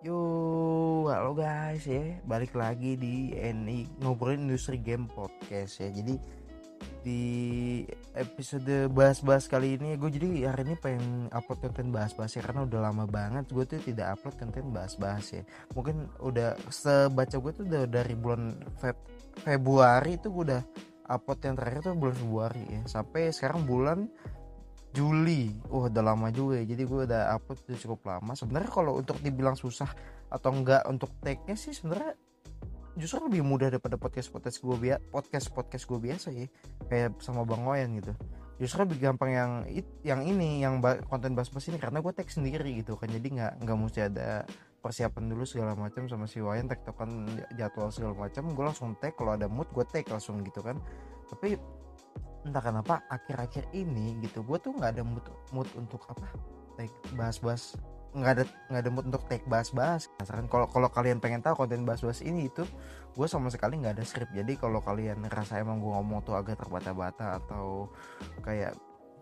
Yo, halo guys ya, balik lagi di NI ngobrolin industri game podcast ya. Jadi di episode bahas-bahas kali ini gue jadi hari ini pengen upload konten bahas-bahas ya karena udah lama banget gue tuh tidak upload konten bahas-bahas ya. Mungkin udah sebaca gue tuh udah dari bulan Feb Februari itu gue udah upload yang terakhir tuh bulan Februari ya. Sampai sekarang bulan Juli, wah udah lama juga ya. Jadi gue udah upload udah cukup lama. Sebenarnya kalau untuk dibilang susah atau enggak untuk tag-nya sih sebenarnya justru lebih mudah daripada podcast podcast gue biasa podcast podcast gue biasa ya. Kayak sama bang Wayan gitu. Justru lebih gampang yang yang ini yang konten bahas-bahas ini. Karena gue tag sendiri gitu kan. Jadi nggak nggak mesti ada persiapan dulu segala macam sama si Wayan. Tektokan jadwal segala macam gue langsung tag kalau ada mood gue tag langsung gitu kan. Tapi entah kenapa akhir-akhir ini gitu gue tuh nggak ada mood mood untuk apa like bahas-bahas nggak ada nggak ada mood untuk take bahas-bahas. Kalau kalau kalian pengen tahu konten bahas-bahas ini itu gue sama sekali nggak ada script. Jadi kalau kalian ngerasa emang gue ngomong tuh agak terbata-bata atau kayak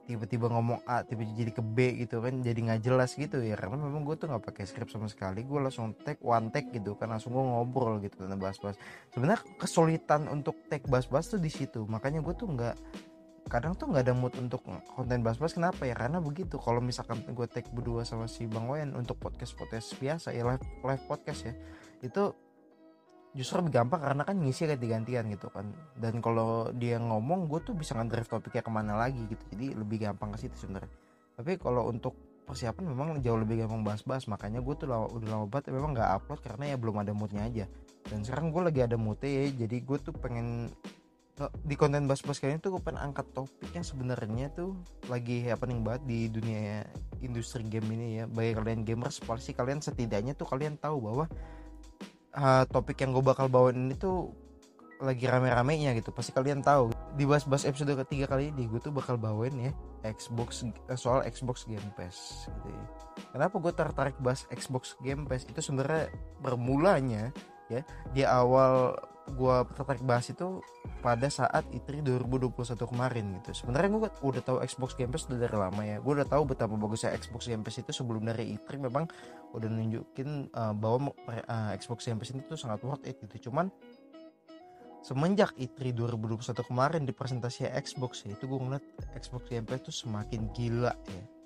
tiba-tiba ngomong A tiba-tiba jadi ke B gitu kan jadi nggak jelas gitu ya. Karena memang gue tuh nggak pakai script sama sekali gue langsung take one take gitu kan langsung gue ngobrol gitu dan bahas-bahas. Sebenarnya kesulitan untuk take bahas-bahas tuh di situ makanya gue tuh nggak kadang tuh nggak ada mood untuk konten bahas-bahas. Kenapa ya? Karena begitu kalau misalkan gue take berdua sama si Bang Wayan untuk podcast podcast biasa ya live live podcast ya itu justru lebih gampang karena kan ngisi ganti-gantian gitu kan. Dan kalau dia ngomong gue tuh bisa ngedrive topiknya ke mana lagi gitu. Jadi lebih gampang ke situ sebenarnya. Tapi kalau untuk persiapan memang jauh lebih gampang bahas-bahas. Makanya gue tuh udah lama banget memang nggak upload karena ya belum ada moodnya aja. Dan sekarang gue lagi ada moodnya ya jadi gue tuh pengen di konten bas-bas kali ini tuh gue pengen angkat topik yang sebenarnya tuh lagi happening banget di dunia industri game ini ya. Bagi kalian gamers pasti kalian setidaknya tuh kalian tahu bahwa uh, topik yang gue bakal bawain ini tuh lagi rame-ramenya gitu. Pasti kalian tahu. Di bas-bas episode ketiga kali ini gue tuh bakal bawain ya Xbox eh, soal Xbox Game Pass gitu ya. Kenapa gue tertarik bahas Xbox Game Pass? Itu sebenarnya bermulanya ya di awal gue tertarik bahas itu pada saat E3 2021 kemarin gitu. Sebenarnya gue udah tahu Xbox Game Pass udah dari lama ya. Gue udah tahu betapa bagusnya Xbox Game Pass itu sebelum dari E3 memang udah nunjukin uh, bahwa uh, Xbox Game Pass ini tuh sangat worth it gitu. Cuman semenjak E3 2021 kemarin di presentasi Xbox ya itu gue ngeliat Xbox Game Pass tuh semakin gila ya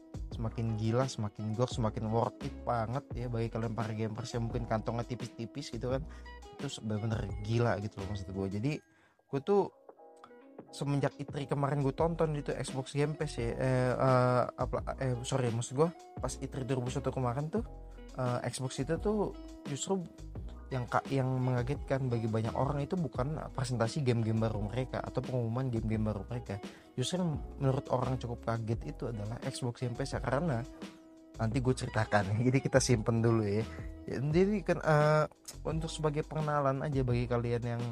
semakin gila semakin gok semakin worth it banget ya bagi kalian para gamers yang mungkin kantongnya tipis-tipis gitu kan. Itu benar-benar gila gitu loh maksud gue jadi gue tuh semenjak itri kemarin gue tonton itu Xbox Game Pass ya eh, uh, apa eh sorry maksud gue pas itri 2021 kemarin tuh uh, Xbox itu tuh justru yang yang mengagetkan bagi banyak orang itu bukan presentasi game-game baru mereka atau pengumuman game-game baru mereka. Justru menurut orang cukup kaget itu adalah Xbox Game Pass ya karena nanti gue ceritakan. Jadi kita simpen dulu ya. Jadi kan uh, untuk sebagai pengenalan aja bagi kalian yang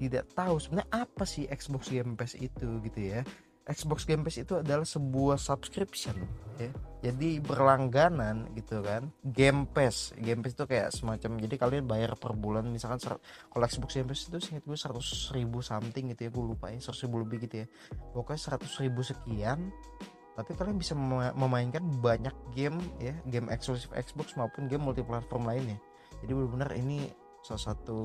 tidak tahu sebenarnya apa sih Xbox Game Pass itu gitu ya Xbox Game Pass itu adalah sebuah subscription ya. Jadi berlangganan gitu kan. Game Pass, Game Pass itu kayak semacam jadi kalian bayar per bulan misalkan kalau Xbox Game Pass itu singkat gue 100 ribu something gitu ya gue lupa ya 100 ribu lebih gitu ya. Pokoknya 100 ribu sekian tapi kalian bisa memainkan banyak game ya game eksklusif Xbox maupun game multiplatform lainnya jadi benar-benar ini salah satu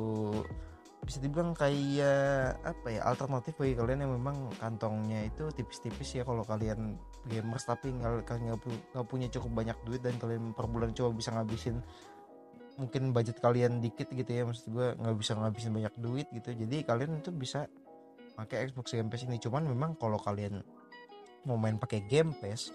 bisa dibilang kayak apa ya alternatif bagi kalian yang memang kantongnya itu tipis-tipis ya kalau kalian gamers tapi kalian nggak punya cukup banyak duit dan kalian per bulan coba bisa ngabisin mungkin budget kalian dikit gitu ya maksud gue nggak bisa ngabisin banyak duit gitu. Jadi kalian itu bisa pakai Xbox Game Pass ini. Cuman memang kalau kalian mau main pakai Game Pass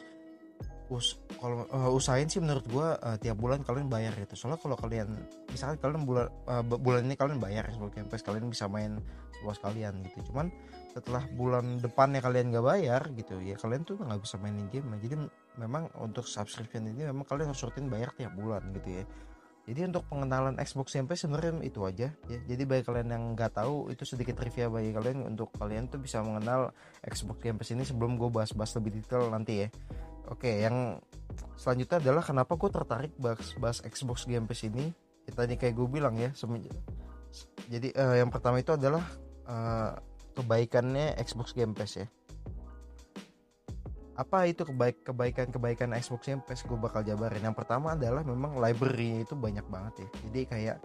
us kalau uh, usahain sih menurut gua uh, tiap bulan kalian bayar gitu. Soalnya kalau kalian misalkan kalian bulan uh, bulan ini kalian bayar sebagai Game Pass kalian bisa main sepuas kalian gitu. Cuman setelah bulan depannya kalian nggak bayar gitu ya kalian tuh nggak bisa mainin game. Jadi memang untuk subscription ini memang kalian harus rutin bayar tiap bulan gitu ya. Jadi untuk pengenalan Xbox Game Pass sebenarnya itu aja ya. Jadi bagi kalian yang nggak tahu itu sedikit trivia bagi kalian untuk kalian tuh bisa mengenal Xbox Game Pass ini sebelum gue bahas-bahas lebih detail nanti ya Oke, yang selanjutnya adalah kenapa gue tertarik bahas, bahas Xbox Game Pass ini. Ya, tadi kayak gue bilang ya, jadi uh, yang pertama itu adalah uh, kebaikannya Xbox Game Pass ya. apa itu kebaik kebaikan kebaikan Xbox Game Pass gue bakal jabarin yang pertama adalah memang library itu banyak banget ya jadi kayak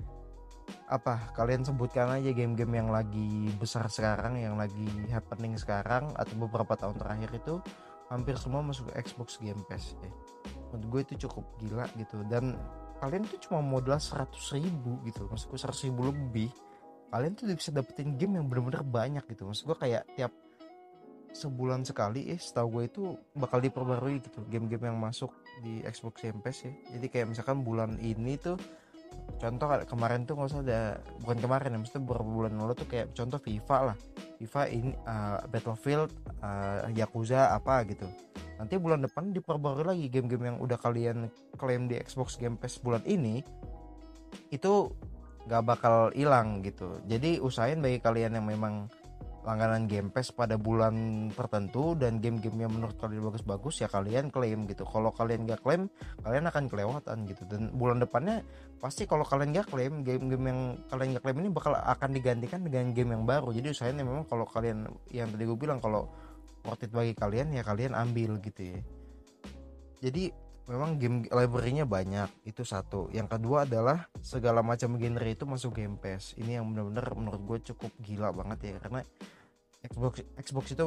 apa kalian sebutkan aja game-game yang lagi besar sekarang yang lagi happening sekarang atau beberapa tahun terakhir itu hampir semua masuk ke Xbox Game Pass ya. menurut gue itu cukup gila gitu. Dan kalian tuh cuma modal 100 ribu gitu. Maksud gue 100 ribu lebih kalian tuh bisa dapetin game yang bener-bener banyak gitu. Maksud gue kayak tiap sebulan sekali eh setahu gue itu bakal diperbarui gitu game-game yang masuk di Xbox Game Pass ya jadi kayak misalkan bulan ini tuh contoh kemarin tuh nggak usah ada bukan kemarin ya maksudnya beberapa bulan lalu tuh kayak contoh FIFA lah FIFA ini uh, Battlefield uh, Yakuza apa gitu. Nanti bulan depan diperbarui lagi game-game yang udah kalian klaim di Xbox Game Pass bulan ini itu nggak bakal hilang gitu. Jadi usahain bagi kalian yang memang langganan Game Pass pada bulan tertentu dan game-game yang menurut kalian bagus-bagus ya kalian klaim gitu. Kalau kalian gak klaim, kalian akan kelewatan gitu. Dan bulan depannya pasti kalau kalian gak klaim, game-game yang kalian gak klaim ini bakal akan digantikan dengan game yang baru. Jadi usahain memang kalau kalian yang tadi gue bilang kalau worth it bagi kalian ya kalian ambil gitu ya. Jadi memang game library-nya banyak itu satu. Yang kedua adalah segala macam genre itu masuk Game Pass. Ini yang benar-benar menurut gue cukup gila banget ya karena Xbox Xbox itu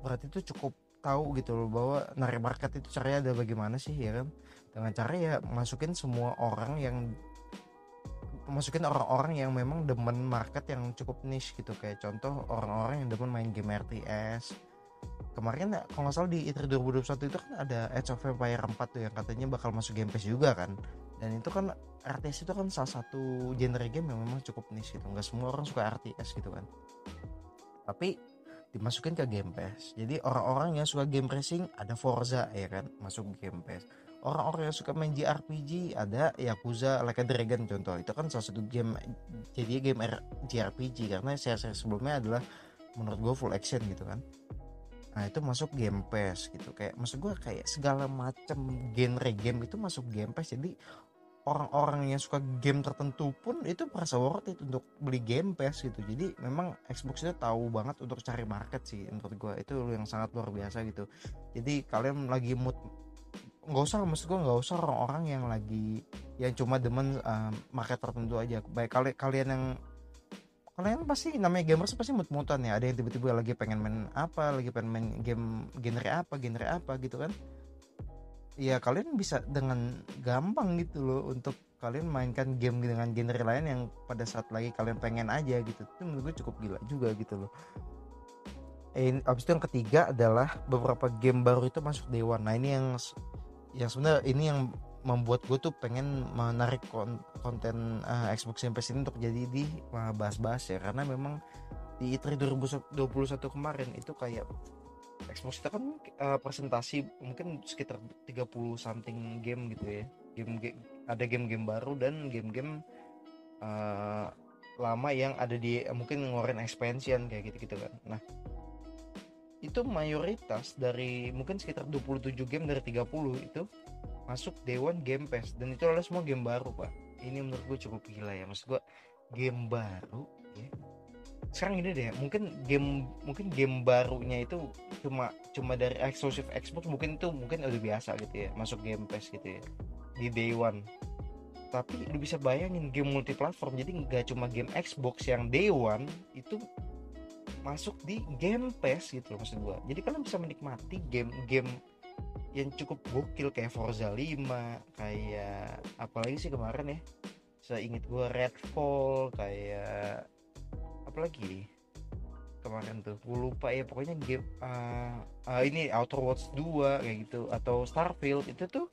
berarti itu cukup tahu gitu loh bahwa narik market itu caranya ada bagaimana sih ya kan? Dengan cara ya masukin semua orang yang masukin orang-orang yang memang demen market yang cukup niche gitu. Kayak contoh orang-orang yang demen main game RTS kemarin kalau nggak salah di E3 2021 itu kan ada Age of Empire 4 tuh yang katanya bakal masuk Game Pass juga kan. Dan itu kan RTS itu kan salah satu genre game yang memang cukup niche gitu. Nggak semua orang suka RTS gitu kan. Tapi dimasukin ke Game Pass. Jadi orang-orang yang suka game racing ada Forza ya kan masuk Game Pass. Orang-orang yang suka main JRPG ada Yakuza Like a Dragon contoh. Itu kan salah satu game jadi game JRPG karena seri-seri sebelumnya adalah menurut gue full action gitu kan Nah itu masuk Game Pass gitu. Kayak maksud gue kayak segala macam genre game itu masuk Game Pass. Jadi orang-orang yang suka game tertentu pun itu merasa worth it untuk beli Game Pass gitu. Jadi memang Xbox itu tahu banget untuk cari market sih menurut gue itu yang sangat luar biasa gitu. Jadi kalian lagi mood nggak usah maksud gue nggak usah orang-orang yang lagi yang cuma demen uh, market tertentu aja. Baik kali kalian yang kalian pasti namanya gamers pasti mut-mutan ya. Ada yang tiba-tiba lagi pengen main apa lagi pengen main game genre apa genre apa gitu kan. Ya kalian bisa dengan gampang gitu loh untuk kalian mainkan game dengan genre lain yang pada saat lagi kalian pengen aja gitu. Itu menurut gue cukup gila juga gitu loh. Eh, abis itu yang ketiga adalah beberapa game baru itu masuk Dewan nah ini yang yang sebenarnya ini yang membuat gue tuh pengen menarik konten uh, Xbox Game Pass ini untuk jadi di uh, bahas-bahas ya. Karena memang di E3 2021 kemarin itu kayak Xbox itu kan uh, presentasi mungkin sekitar 30 something game gitu ya. Game, game ada game-game baru dan game-game uh, lama yang ada di uh, mungkin ngeluarin expansion kayak gitu-gitu kan. Nah itu mayoritas dari mungkin sekitar 27 game dari 30 itu masuk Dewan Game Pass dan itu adalah semua game baru pak. Ini menurut gue cukup gila ya. Maksud gue game baru ya. Sekarang ini deh mungkin game mungkin game barunya itu cuma cuma dari eksklusif Xbox mungkin itu mungkin udah biasa gitu ya masuk Game Pass gitu ya di Day One. Tapi lu bisa bayangin game multiplatform jadi nggak cuma game Xbox yang Day One itu masuk di Game Pass gitu loh maksud gue jadi kalian bisa menikmati game-game yang cukup gokil kayak Forza 5 kayak apalagi sih kemarin ya? Saya gue Redfall kayak apalagi kemarin tuh gue lupa ya pokoknya game uh, uh, ini Outer Worlds 2 kayak gitu atau Starfield itu tuh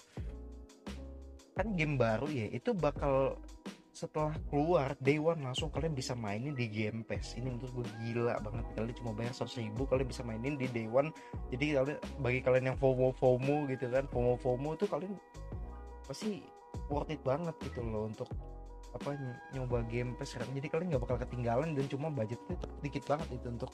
kan game baru ya itu bakal setelah keluar day one langsung kalian bisa mainin di Game Pass. Ini menurut gue gila banget. Kalian cuma bayar seratus ribu kalian bisa mainin di day one. Jadi kalian bagi kalian yang FOMO FOMO gitu kan FOMO FOMO tuh kalian pasti worth it banget gitu loh untuk apa nyoba Game Pass sekarang. Jadi kalian nggak bakal ketinggalan dan cuma budgetnya dikit banget itu untuk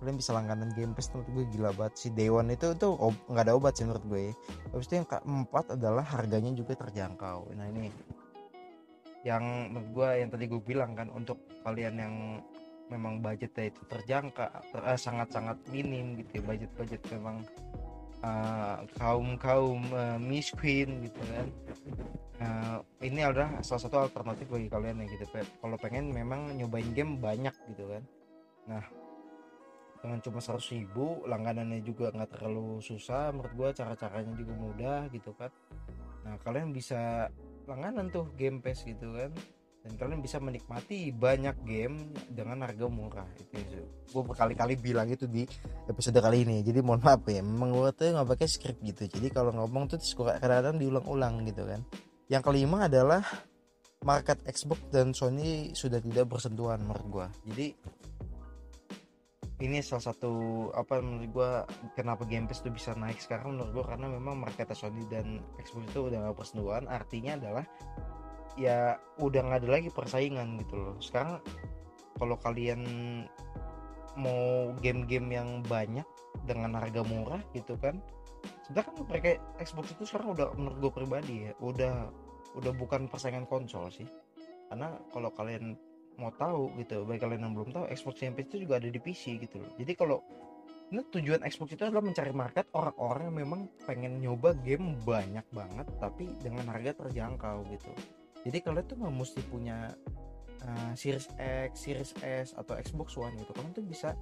kalian bisa langganan Game Pass menurut gue gila banget si Day One itu tuh nggak ada obat sih menurut gue habis itu yang keempat adalah harganya juga terjangkau. Nah ini yang menurut gue yang tadi gue bilang kan untuk kalian yang memang budgetnya itu terjangka ter, eh, sangat-sangat minim gitu ya budget-budget memang uh, kaum kaum uh, miskin gitu kan. Uh, ini adalah salah satu alternatif bagi kalian yang gitu. Kalau pengen memang nyobain game banyak gitu kan. Nah dengan cuma 100 ribu langganannya juga nggak terlalu susah menurut gua cara-caranya juga mudah gitu kan. Nah kalian bisa langganan tuh game pass gitu kan. Dan kalian bisa menikmati banyak game dengan harga murah itu gue berkali-kali bilang itu di episode kali ini. Jadi mohon maaf ya memang gue tuh nggak pakai script gitu. Jadi kalau ngomong tuh kadang-kadang diulang-ulang gitu kan. Yang kelima adalah market Xbox dan Sony sudah tidak bersentuhan menurut gue jadi ini salah satu apa menurut gue kenapa Game Pass tuh bisa naik sekarang menurut gue karena memang market Sony dan Xbox itu udah gak bersentuhan artinya adalah ya udah nggak ada lagi persaingan gitu loh. Sekarang kalau kalian mau game-game yang banyak dengan harga murah gitu kan sebenarnya kan mereka Xbox itu sekarang udah menurut gue pribadi ya udah udah bukan persaingan konsol sih. Karena kalau kalian mau tahu gitu bagi kalian yang belum tahu Xbox Game Pass itu juga ada di PC gitu loh. Jadi kalau ini tujuan Xbox itu adalah mencari market orang-orang yang memang pengen nyoba game banyak banget tapi dengan harga terjangkau gitu. Jadi kalian tuh nggak mesti punya uh, Series X, Series S atau Xbox One gitu. Kalian tuh bisa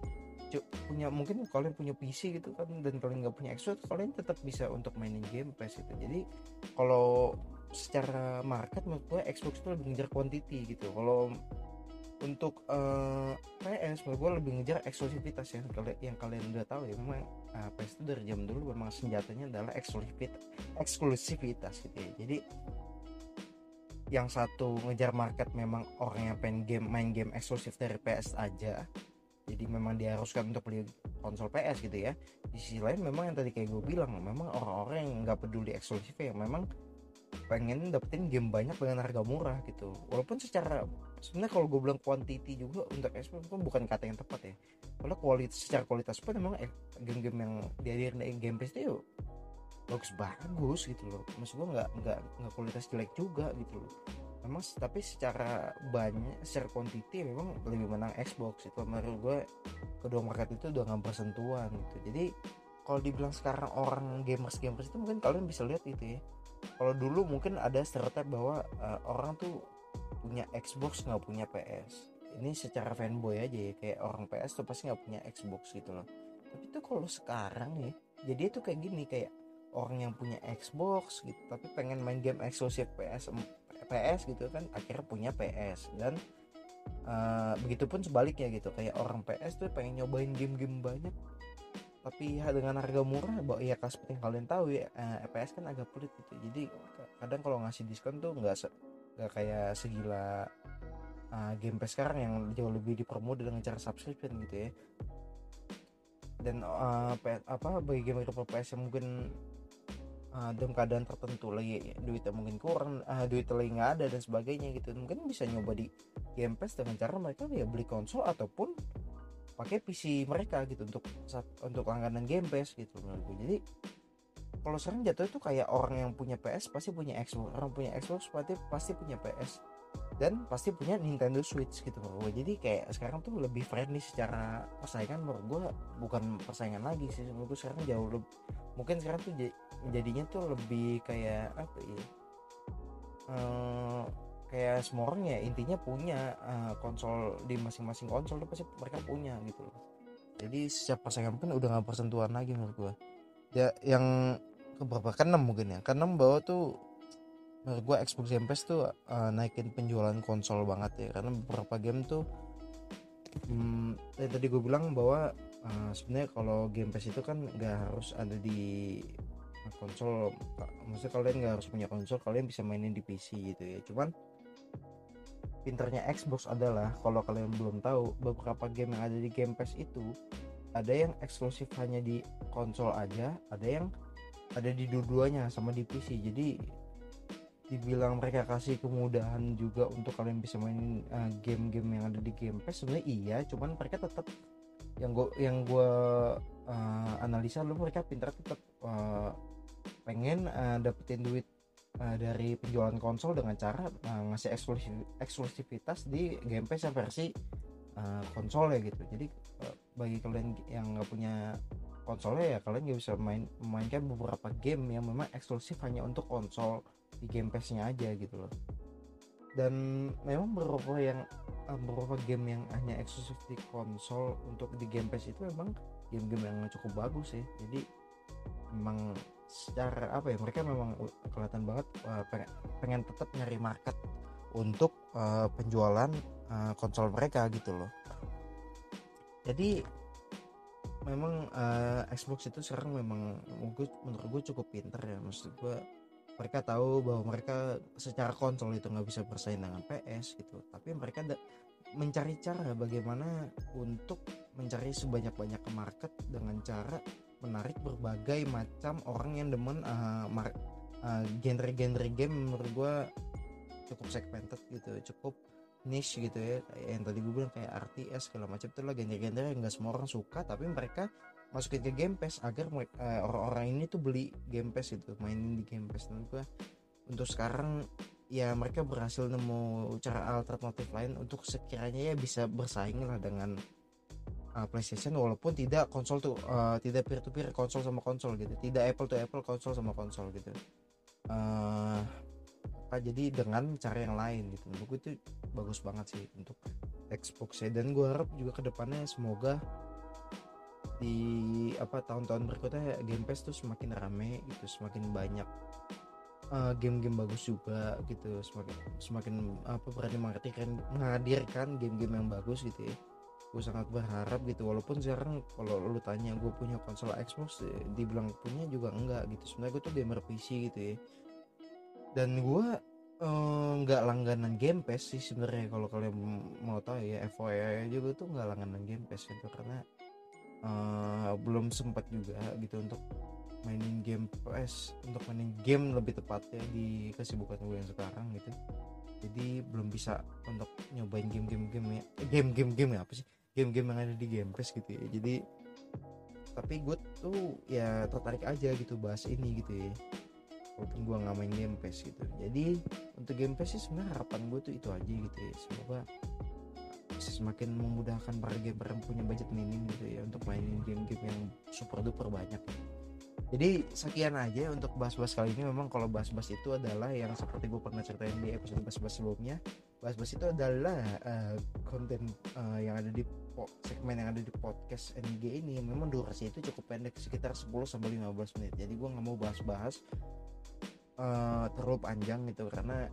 punya mungkin kalian punya PC gitu kan dan kalian nggak punya Xbox kalian tetap bisa untuk mainin game pass itu jadi kalau secara market menurut gue Xbox itu lebih ngejar quantity gitu. Kalau untuk uh, eh, PS gue lebih ngejar eksklusivitas ya kalian yang kalian udah tahu ya memang uh, PS itu dari jam dulu memang senjatanya adalah eksklusivitas eksklusivitas gitu ya. Jadi yang satu ngejar market memang orang yang pengen game main game eksklusif dari PS aja jadi memang diharuskan untuk beli konsol PS gitu ya. Di sisi lain memang yang tadi kayak gue bilang memang orang-orang yang nggak peduli eksklusif ya memang pengen dapetin game banyak dengan harga murah gitu. Walaupun secara sebenarnya kalau gue bilang quantity juga untuk Xbox pun bukan kata yang tepat ya. Kalau kualitas secara kualitas pun memang eh, game-game yang dihadirkan di Game Pass itu bagus bagus gitu loh. Maksud gue nggak nggak nggak kualitas jelek juga gitu loh. Memang tapi secara banyak secara quantity memang lebih menang Xbox itu menurut gue kedua market itu udah nggak bersentuhan gitu. Jadi kalau dibilang sekarang orang gamers gamers itu mungkin kalian bisa lihat itu ya. Kalau dulu mungkin ada stereotip bahwa uh, orang tuh punya Xbox nggak punya PS ini secara fanboy aja ya kayak orang PS tuh pasti nggak punya Xbox gitu loh. Tapi tuh kalau sekarang ya jadi itu kayak gini kayak orang yang punya Xbox gitu tapi pengen main game eksklusif PS PS gitu kan akhirnya punya PS dan uh, begitupun sebaliknya gitu kayak orang PS tuh pengen nyobain game-game banyak tapi dengan harga murah bahwa ya seperti yang kalian tahu ya eh, PS kan agak pelit gitu. Jadi kadang kalau ngasih diskon tuh nggak nggak kayak segila uh, game PS sekarang yang jauh lebih dipermudah dengan cara subscription gitu ya. Dan uh, apa bagi gamer PS yang mungkin uh, dalam keadaan tertentu lagi duitnya mungkin kurang uh, duit lagi nggak ada dan sebagainya gitu mungkin bisa nyoba di Game Pass dengan cara mereka ya beli konsol ataupun pakai PC mereka gitu untuk untuk langganan Game Pass gitu menurut gue jadi kalau sering jatuh itu kayak orang yang punya PS pasti punya Xbox orang punya Xbox pasti pasti punya PS dan pasti punya Nintendo Switch gitu menurut gue jadi kayak sekarang tuh lebih friendly secara persaingan menurut gue bukan persaingan lagi sih menurut gue sekarang jauh lebih mungkin sekarang tuh jadinya tuh lebih kayak apa ya uh, kayak semua orang ya intinya punya uh, konsol di masing-masing konsol tuh pasti mereka punya gitu loh. Jadi setiap persaingan pun udah gak persentuhan lagi menurut gua. Ya yang keberapa kan enam mungkin ya. Karena bahwa tuh menurut gua Xbox Game Pass tuh uh, naikin penjualan konsol banget ya. Karena beberapa game tuh hmm, tadi gue bilang bahwa uh, sebenarnya kalau Game Pass itu kan nggak harus ada di konsol. Maksudnya kalian nggak harus punya konsol kalian bisa mainin di PC gitu ya. Cuman pinternya Xbox adalah kalau kalian belum tahu beberapa game yang ada di Game Pass itu ada yang eksklusif hanya di konsol aja ada yang ada di dua-duanya sama di PC jadi dibilang mereka kasih kemudahan juga untuk kalian bisa mainin uh, game-game yang ada di Game Pass sebenarnya iya cuman mereka tetap yang gue yang gue uh, analisa lu mereka pintar tetap uh, pengen uh, dapetin duit uh, dari penjualan konsol dengan cara uh, ngasih eksklusif eksklusivitas di Game Pass yang versi uh, konsol ya gitu. Jadi uh, bagi kalian yang nggak punya konsolnya ya kalian gak bisa main memainkan beberapa game yang memang eksklusif hanya untuk konsol di Game Pass-nya aja gitu loh. Dan memang beberapa yang uh, beberapa game yang hanya eksklusif di konsol untuk di Game Pass itu memang game-game yang cukup bagus sih. Jadi memang secara apa ya mereka memang kelihatan banget uh, pengen, pengen tetap nyari market untuk uh, penjualan uh, konsol mereka gitu loh. Jadi memang uh, Xbox itu sekarang memang menurut gue cukup pinter ya. Maksud gue mereka tahu bahwa mereka secara konsol itu nggak bisa bersaing dengan PS gitu. Tapi mereka mencari cara bagaimana untuk mencari sebanyak-banyak market dengan cara menarik berbagai macam orang yang demen uh, uh, genre-genre game menurut gue cukup segmented gitu cukup niche gitu ya. Yang tadi gue bilang kayak RTS segala macam itu lah genre-genre yang gak semua orang suka tapi mereka masukin ke Game Pass agar uh, orang-orang ini tuh beli Game Pass itu mainin di Game Pass. Dan gue untuk sekarang ya mereka berhasil nemu cara alternatif lain untuk sekiranya ya bisa bersaing lah dengan uh, PlayStation walaupun tidak konsol tuh uh, tidak peer to peer konsol sama konsol gitu. Tidak Apple to Apple konsol sama konsol gitu. Uh, apa jadi dengan cara yang lain gitu. Menurut itu bagus banget sih untuk Xbox ya. Dan gue harap juga ke depannya semoga di apa tahun-tahun berikutnya Game Pass tuh semakin rame gitu semakin banyak game game-game bagus juga gitu. Semakin semakin apa berani menghadirkan menghadirkan game-game yang bagus gitu ya. Gue sangat berharap gitu. Walaupun sekarang kalau lu tanya gue punya konsol Xbox ya, dibilang punya juga enggak gitu. Sebenarnya gue tuh gamer PC gitu ya dan gue nggak eh, langganan Game Pass sih sebenarnya. Kalau kalian mau tahu ya FYI juga tuh nggak langganan Game Pass itu karena uh, belum sempat juga gitu untuk mainin game PS untuk mainin game lebih tepatnya di kesibukan gue yang sekarang gitu. Jadi belum bisa untuk nyobain game-game game ya game-game game ya apa sih? Game-game yang ada di Game Pass gitu ya. Jadi tapi gue tuh ya tertarik aja gitu bahas ini gitu ya walaupun gue nggak main Game Pass gitu. Jadi untuk Game Pass sih sebenarnya harapan gue tuh itu aja gitu ya. Semoga bisa semakin memudahkan para gamer yang punya budget minim gitu ya untuk mainin game-game yang super duper banyak. Gitu jadi sekian aja untuk bahas-bahas kali ini. Memang kalau bahas-bahas itu adalah yang seperti gue pernah ceritain di episode bahas-bahas sebelumnya. Bahas-bahas itu adalah uh, konten uh, yang ada di segmen yang ada di podcast NG ini. Memang durasi itu cukup pendek sekitar 10 sampai 15 menit. Jadi gue nggak mau bahas-bahas uh, terlalu panjang gitu karena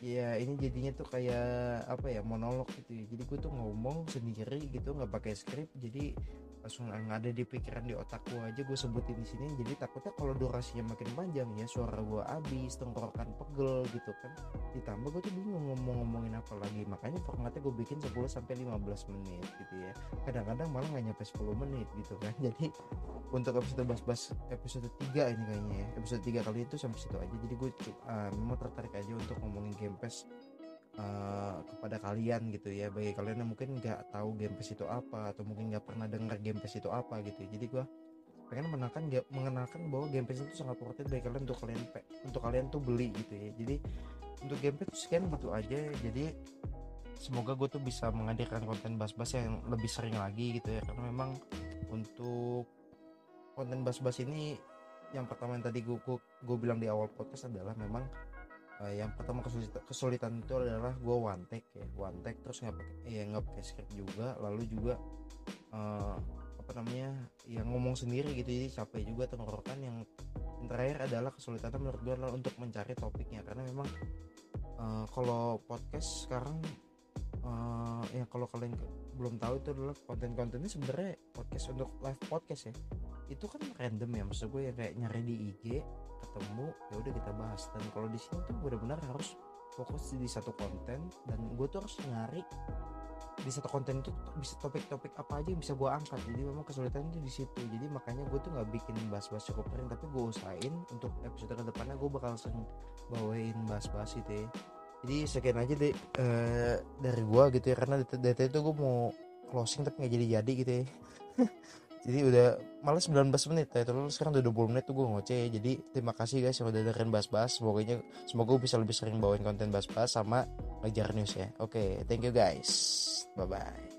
ya ini jadinya tuh kayak apa ya monolog gitu ya. Jadi gue tuh ngomong sendiri gitu nggak pakai skrip. Jadi langsung ada di pikiran di otak gue aja gue sebutin di sini. Jadi takutnya kalau durasinya makin panjang ya suara gue habis tenggorokan pegel gitu kan ditambah gue tuh bingung ngomong-ngomongin apa lagi. Makanya formatnya gue bikin 10 sampai 15 menit gitu ya. Kadang-kadang malah nggak nyampe 10 menit gitu kan. Jadi untuk episode bas-bas episode 3 ini kayaknya ya. Episode 3 kali itu sampai situ aja. Jadi gue uh, memang tertarik aja untuk ngomongin Game Pass uh, kepada kalian gitu ya. Bagi kalian yang mungkin nggak tahu Game Pass itu apa atau mungkin nggak pernah dengar Game Pass itu apa gitu jadi gue pengen mengenalkan mengenalkan bahwa Game Pass itu sangat worth it bagi kalian untuk kalian untuk kalian tuh beli gitu ya. Jadi untuk Game Pass sekian gitu aja. Jadi semoga gue tuh bisa menghadirkan konten bas-bas yang lebih sering lagi gitu ya. Karena memang untuk konten bas-bas ini yang pertama yang tadi gue, gue bilang di awal podcast adalah memang uh, yang pertama kesulitan, kesulitan itu adalah gue one take ya. One take terus nggak pakai ya nggak pakai script juga. Lalu juga uh, apa namanya yang ngomong sendiri gitu. Jadi capek juga tenggorokan. Yang, terakhir adalah kesulitannya menurut gue adalah untuk mencari topiknya. Karena memang uh, kalau podcast sekarang uh, ya kalau kalian belum tahu itu adalah konten-kontennya sebenarnya podcast untuk live podcast ya. Itu kan random ya. Maksud gue ya kayak nyari di IG ketemu ya udah kita bahas. Dan kalau di sini tuh benar-benar harus fokus di satu konten dan gue tuh harus nyari di satu konten itu bisa topik-topik apa aja yang bisa gue angkat. Jadi memang kesulitan itu di situ. Jadi makanya gue tuh nggak bikin bahas-bahas cukup keren tapi gue usahain untuk episode ke depannya gue bakal sering bawain bahas-bahas itu ya jadi sekian aja deh uh, dari gue gitu ya. Karena data itu gue mau closing tapi nggak jadi jadi gitu ya jadi udah malah 19 menit. Ya terus sekarang udah 20 menit tuh gue ngoceh. Jadi terima kasih guys yang udah dengerin bahas-bahas semoga semoga gue bisa lebih sering bawain konten bahas-bahas sama ngejar news ya. Oke okay, thank you guys. Bye bye